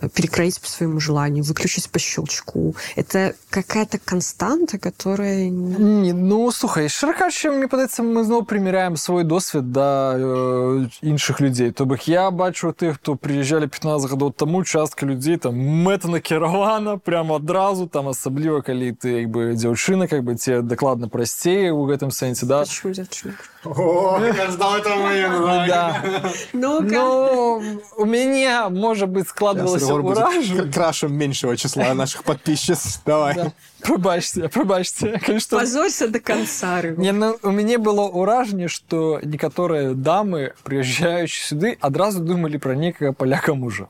э, перекроить по своему желанию, выключить по щелчку. Это какая-то константа, которая... не- Ні, ну слухай, широко кажучи, мені подається, ми знову приміряємо свій досвід до е, інших людей. Тобто я бачу тих, хто приїжджали 15 років тому, частка людей там мета накерована прямо одразу, там особливо, коли ти якби дівчина, якби тебе докладно простіє у гэтым сенсі, да. Почему девчонка? О, я ждал этого момента. Да. Ну-ка. Ну, у меня, может быть, складывалося ураження. Крашем меньшего числа наших подписчиц. Давай. Да. Пробачьте, пробачьте. Конечно, Позорься до конца, Рыгу. Не, ну, у мяне было ўражанне што некаторыя дамы прыязджаючы сюды адразу думалі пра некага паляка мужа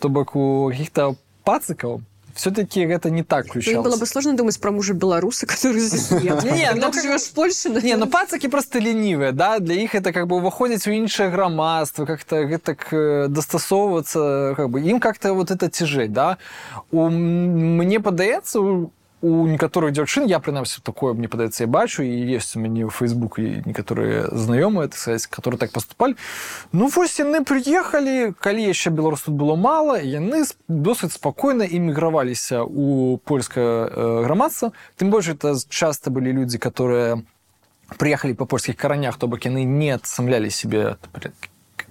то бок у каких-то пацыкаў все-таки гэта не так Ну, было включалось бы сложно думать про мужа белоруса, который здесь нет. Не, Когда ну, ты как живешь в Польше, Не, ну наверное, пацакі просто ленівыя да для іх это как бы уваходзіць у іншае грамадства как-то гэтак э, дастасоўвацца как бы ім как-то вот это цяжэй да у м- мне падаецца у у некаторых дзяўчын я прынамсі такое мне падаецца я бачу і есть у мяне ў фейсбук і некаторыя знаёмыя так сказать которые так поступали ну вось яны прыехалі калі яшчэ беларус тут было мала і яны с- досыць спакойна іміграваліся у польскае э, грамадства тым больш это часто былі людзі которые приехали по польских коронях, то бок яны не отсамлялі себе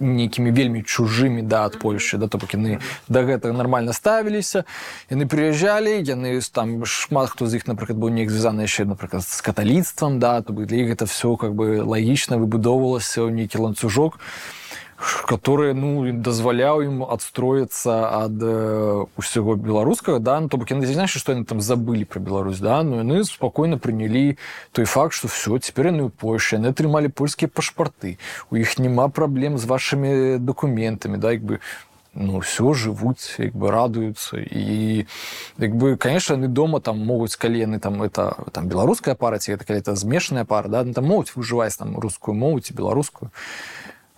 например, нейкімі вельмі чужымі да ад Польшчы да то бок яны да гэтага нармальна ставіліся яны прыязджалі яны там шмат хто з іх напрыклад быў неяк звязаны яшчэ напрыклад з каталіцтвам да то бы для іх гэта все как бы лагічна выбудоўвалася ў нейкі ланцужок который ну дазваляў ім адстроіцца ад э, усяго беларускага да ну, то бок яны знаеш што яны там забылі пра Беларусь да ну яны спакойна прынялі той факт што все цяпер яны ў Польшы яны атрымалі польскія пашпарты у іх няма праблем з вашымі дакументамі да як бы ну все жывуць як бы радуюцца і як бы конечно яны дома там могуць калі яны там это там беларуская пара ці это калі это змешаная пара да ну, там могуць выжываць там рускую мову ці беларускую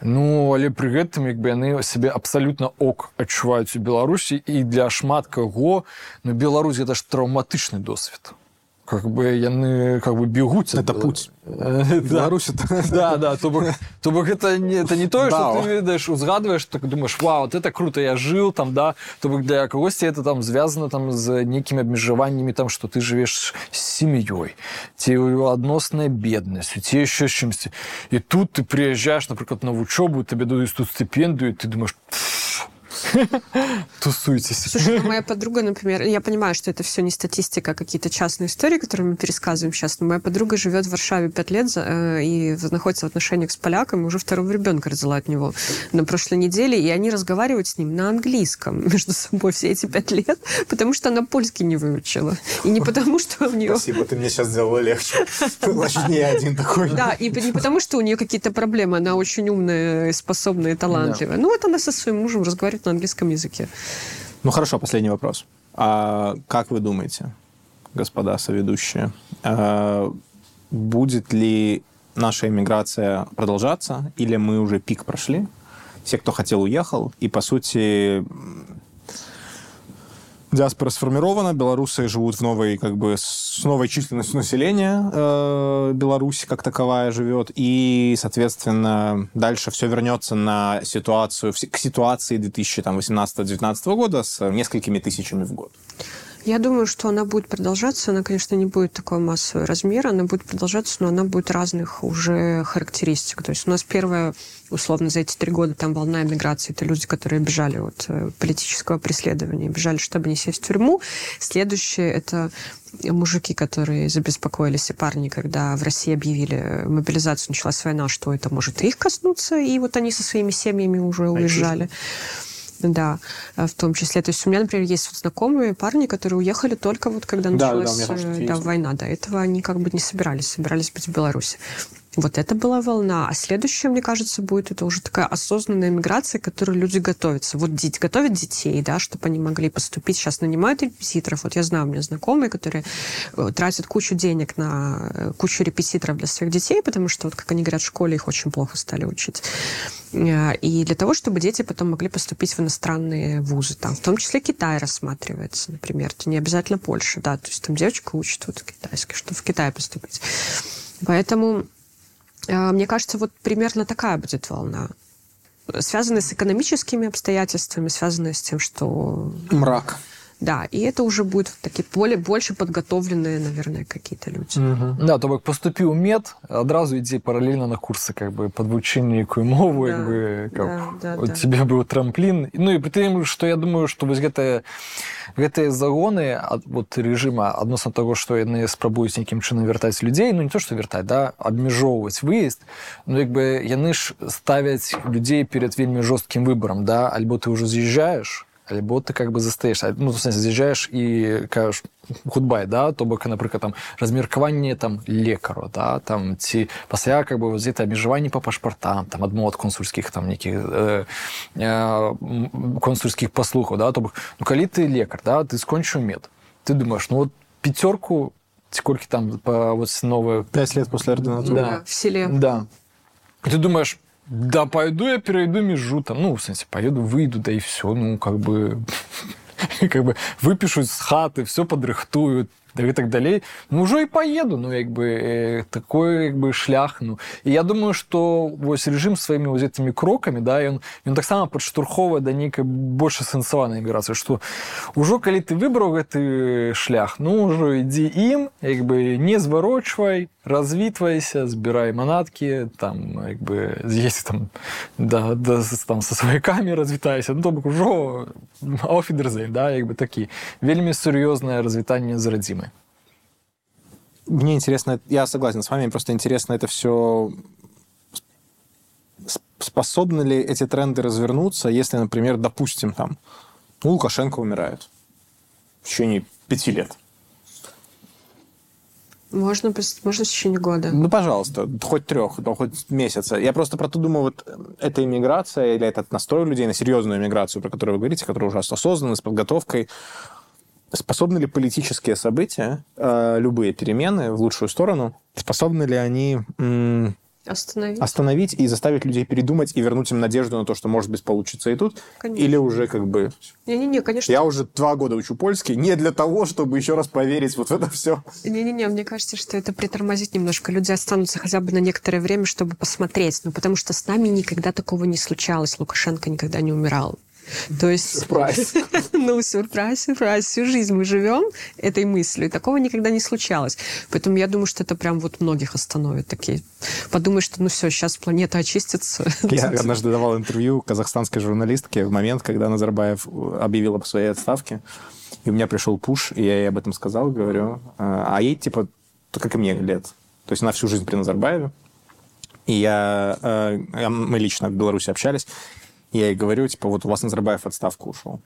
Ну але пры гэтым як бы яны сябе абсалютна ок адчуваюць у беларусі і для шмат каго ну Беларусь гэта ж траўматычны досвед как бы яны как бы бегуць это путь Беларусь да да то бок, то бок это не это не тое что ты ведаешь узгадываешь так думаешь вау вот это круто я жил там да то бок для кагосьці это там звязано там з нейкімі абмежаваннями там что ты живешь с сем'ёй ці адносная беднасць ці еще чымсьці і тут ты приезжаешь напрыклад на вучобу тебе даюць тут стипендию ты думаешь Тусуйтесь. Слушай, ну, моя подруга, например, я понимаю, что это все не статистика, а какие-то частные истории, которые мы пересказываем сейчас, но моя подруга живет в Варшаве пять лет э, и находится в отношениях с поляком, и уже второго ребенка родила от него на прошлой неделе, и они разговаривают с ним на английском между собой все эти пять лет, потому что она польский не выучила. И не потому, что у нее... Спасибо, ты мне сейчас сделала легче. Значит, не один такой. Да, и не потому, что у нее какие-то проблемы, она очень умная, способная, талантливая. Ну вот она со своим мужем разговаривает на английском языке. Ну хорошо, последний вопрос. А как вы думаете, господа соведущие, а будет ли наша иммиграция продолжаться, или мы уже пик прошли? Все, кто хотел, уехал, и, по сути, диаспора сформирована, белорусы живут в новой, как бы, с новой численностью населения, э, Беларусь как таковая живет, и, соответственно, дальше все вернется на ситуацию, к ситуации 2018-2019 года с несколькими тысячами в год. Я думаю, что она будет продолжаться. Она, конечно, не будет такого массового размера. Она будет продолжаться, но она будет разных уже характеристик. То есть у нас первая, условно, за эти три года там волна эмиграции. Это люди, которые бежали от э, политического преследования, бежали, чтобы не сесть в тюрьму. Следующее – это мужики, которые забеспокоились, и парни, когда в России объявили мобилизацию, началась война, что это может их коснуться, и вот они со своими семьями уже уезжали. А да, э, в том числе. То есть у меня, например, есть вот знакомые парни, которые уехали только вот когда началась да, да, да, война. До этого они как бы не собирались, собирались быть в Беларуси. Вот это была волна. А следующее, мне кажется, будет это уже такая осознанная миграция, к которой люди готовятся. Вот дети, готовят детей, да, чтобы они могли поступить. Сейчас нанимают репетиторов. Вот я знаю, у меня знакомые, которые э, тратят кучу денег на э, кучу репетиторов для своих детей, потому что, вот, как они говорят, в школе их очень плохо стали учить. Э, и для того, чтобы дети потом могли поступить в иностранные вузы. Там, в том числе Китай рассматривается, например. Это не обязательно Польша, да. То есть там девочка учит вот китайский, чтобы в Китай поступить. Поэтому мне кажется, вот примерно такая будет волна связанная с экономическими обстоятельствами, связанная с тем, что... Мрак. Да, и это уже будут такие более, больше подготовленные, наверное, какие-то люди. Угу. Да, то бок поступіў мед адразу ідзе параллельно на курсы как бы подвучэнне якую мову да, бы как, да, да, у да. тебе быў трамплін ну і прытым что я думаю что вось гэтыя гэтыя загоны ад вот режима адносна того что яны спрабуюць нейкім чынам вяртаць людзей ну не то что вяртаць да абмяжоўваць выезд ну як бы яны ж ставяць людзей перед вельмі жорсткім выбором да альбо ты уже з'язджаешь альбо ты как бы застаешься ну з'язджаешь і кажаш худбай да то бок напрыклад там размеркаванне там лекару да там ці пасля как бы вот это абмежаванні по пашпартам там адмо ад консульскіх там нейкіх э, э, консульскіх паслухаў да то бок ну калі ты лекар да ты скончыў мед ты думаешь ну вот пяцёрку сколькі там по вот новые пять лет после ординатуры да. в селе да и ты думаешь да пойду я перейду межу там ну в смысле поеду выйду да и все ну как бы как бы выпишут с хаты все подрыхтуют да і так далей ну ўжо і поеду ну як бы э, такой як бы шлях ну і я думаю что вось режим сваімі вот этими кроками да ён ён таксама падштурховае да нейкай больш асэнсаванай міграцыі что ўжо калі ты выбраў гэты шлях ну ўжо ідзі ім як бы не зварочвай развітвайся збірай манаткі там як бы з'есці там да, да, там со сваякамі развітайся ну то бок ужо офідерзей да як бы такі вельмі сур'ёзнае развітанне з радзімай Мне интересно, я согласен с вами, просто интересно это все способны ли эти тренды развернуться, если, например, допустим, там, ну, Лукашенко умирает в течение пяти лет. Можно, можно в течение года. Ну, пожалуйста, хоть трех, да, хоть месяца. Я просто про то думаю, вот эта иммиграция или этот настрой людей на серьезную иммиграцию, про которую вы говорите, которая уже осознанна, с подготовкой, способны ли политические события, э, любые перемены в лучшую сторону, способны ли они м- Остановить. остановить и заставить людей передумать и вернуть им надежду на то, что, может быть, получится и тут? Конечно. Или уже как бы... Не-не-не, конечно. Я уже два года учу польский не для того, чтобы еще раз поверить вот в это все. Не-не-не, мне кажется, что это притормозит немножко. Люди останутся хотя бы на некоторое время, чтобы посмотреть. Ну, потому что с нами никогда такого не случалось. Лукашенко никогда не умирал. То есть... Сюрприз. Ну, сюрприз, сюрприз. Всю жизнь мы живем этой мыслью. Такого никогда не случалось. Поэтому я думаю, что это прям вот многих остановит. Такие подумают, что ну все, сейчас планета очистится. Я однажды давал интервью казахстанской журналистке в момент, когда Назарбаев объявил об своей отставке. И у меня пришел пуш, и я ей об этом сказал, говорю. А ей, типа, как и мне лет. То есть она всю жизнь при Назарбаеве. И я, э, мы лично в Беларуси общались. Я ей говорю, типа, вот у вас Назарбаев отставку ушел.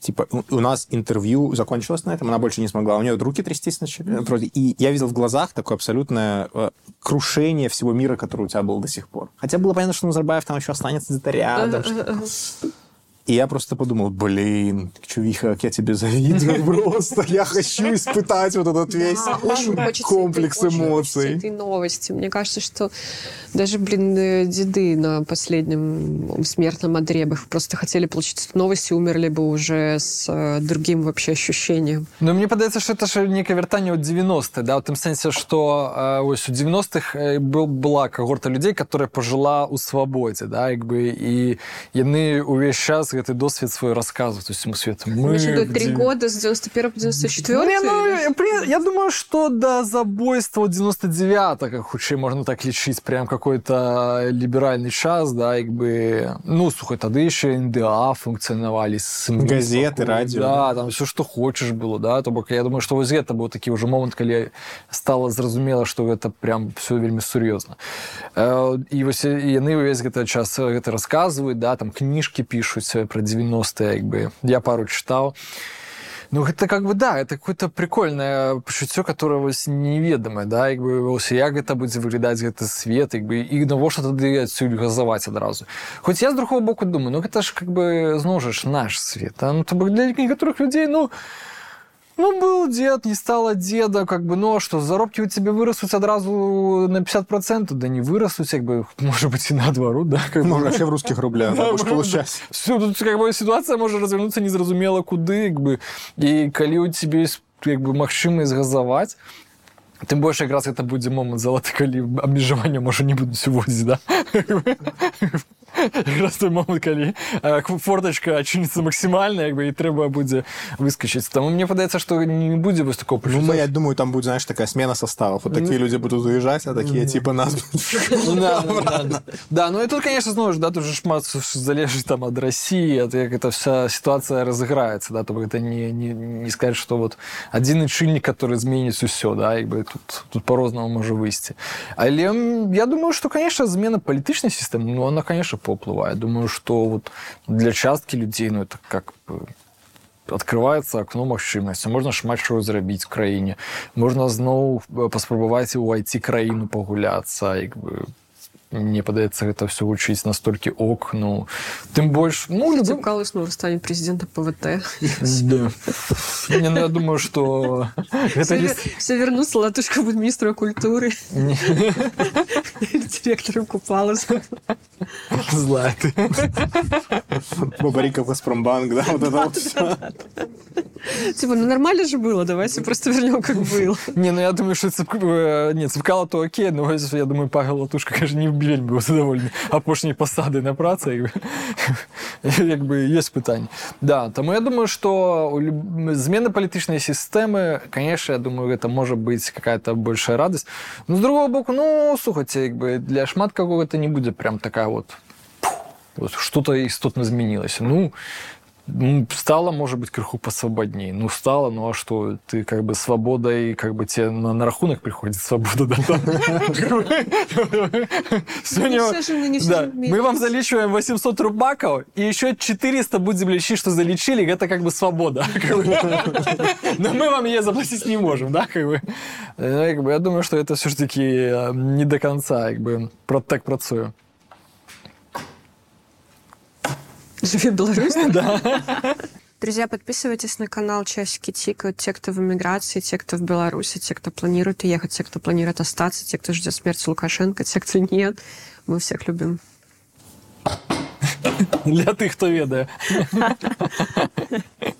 Типа, у нас интервью закончилось на этом, она больше не смогла. У нее руки трястись начали. Вроде. И я видел в глазах такое абсолютное э, крушение всего мира, который у тебя был до сих пор. Хотя было понятно, что Назарбаев там еще останется где-то рядом. И я просто подумал, блин, чувиха, как я тебе завидую просто. Я хочу испытать вот этот весь очень хочется комплекс этой, очень эмоций. хочется этой новости. Мне кажется, что даже, блин, э, деды на последнем смертном одре бы просто хотели получить эту новость и умерли бы уже с э, другим вообще ощущением. Ну, мне падаецца что это ж некае вяртанне ў 90 да у тым сэнсе что э, ось у 90-х э, был была когорта людзей которая пожила ў свабодзе да як бы і яны увесь час гэты досвед свой рассказывают усіму свету мы Значит, три в года с 91 по 94 Не, ну, я, при- я думаю, что до забойства 99-го, хутчэй можна так лічыць прям какой-то ліберальны час да як бы ну слухай тады яшчэ НДА функцыянавалі СМИ Газеты, спакойна, радио. да, там все что хочешь было да то бок я думаю что вось гэта быў такі ўжо момант калі стала зразумела что гэта прям все вельмі сур'ёзна Э, і вось і яны увесь гэты час гэта расказваюць да там кніжкі пішуць э, про 90 як бы я пару чытаў ну гэта как бы да это какое-то прикольное пачуццё которое вось неведамае да як бы вось як гэта будзе выглядаць гэты свет як бы і навошта тады адсюль газаваць адразу хоць я з другого боку думаю ну гэта ж как бы зноў жа ж наш свет а? ну то бок для некаторых людзей ну ну, был дед, не стало деда, как бы, ну, а что, заробки у тебя вырастут сразу на 50%, да не вырастут, как бы, может быть, и наоборот, да, как бы. Можно вообще в русских рублях, да, будешь получать. Все, тут как бы ситуация может развернуться незразумело куды, как бы, и калі у тебе есть как бы магчымасць газаваць тым больш якраз гэта будзе момант залаты калі абмежавання можа не будуць увозіць да раз той момант калі э, фортачка адчыніцца максімальна як бы і трэба будзе выскочыць таму мне падаецца што не будзе вось такого Ну, мы, я думаю, там будет, знаешь, такая смена составов. Вот такие люди будут уезжать, а такие типа нас будут да, да, да. да, ну и тут, конечно, зноў ж, да, тут же шмат залежыць там ад России, ад як эта вся ситуация разыграецца, да, то бок это не, не, не сказать, что вот один чыннік, который зменіць усё, да, як бы тут, тут по-рознаму можа выйсці. Але м, я думаю, что, конечно, змена палітычнай сістэмы, ну, она, конечно, паўплывае. Думаю, что вот для часткі людзей, ну, это как бы открываецца акно магчымасці можна шмат чого зрабіць в краіне можна зноў э, паспрабаваць увайти краіну пагуляцца як бы мне падаецца гэта все вучыць настолькі ок ну тым больш ну Хотя любым... Калыш снова станет президентом ПВТ. да. не, ну, я думаю что гэта не... Все вернутся, Латушка будет министром культуры, не... директором Купала. зла ты Бабарика Газпромбанк, да, вот это вот всё. Типа, ну нормально же было, давайте просто вернем, как было. Не, ну я думаю, що це не, цепкало то окей, ну ось, я думаю, Павел Латушка каже, не вельми був задоволений апошній посади на праці, якби, якби є питання. Да, тому я думаю, що зміна політичної системи, звісно, я думаю, це може бути якась більша радість. Ну, з другого боку, ну, слухайте, якби для шмат какого-то не буде прям така от, вот что-то істотно змінилося. Ну, ну, стало, может быть, крыху посвободнее. Ну, стало, ну а что, ты как бы свобода, и как бы тебе на, на рахунок приходит свобода, да? Да, мы вам залечиваем 800 рубаков, и еще 400 будем лечить, что залечили, это как бы свобода. Но мы вам ее заплатить не можем, да, как бы. Я думаю, что это все-таки не до конца, как бы, так працює. Живи Беларусь. Да. Друзья, подписывайтесь на канал Часики Тикают. Те, кто в эмиграции, те, кто в Беларуси, те, кто планирует уехать, те, кто планирует остаться, те, кто ждет смерти Лукашенко, те, кто нет. Мы всех любим. Для тих, хто ведає.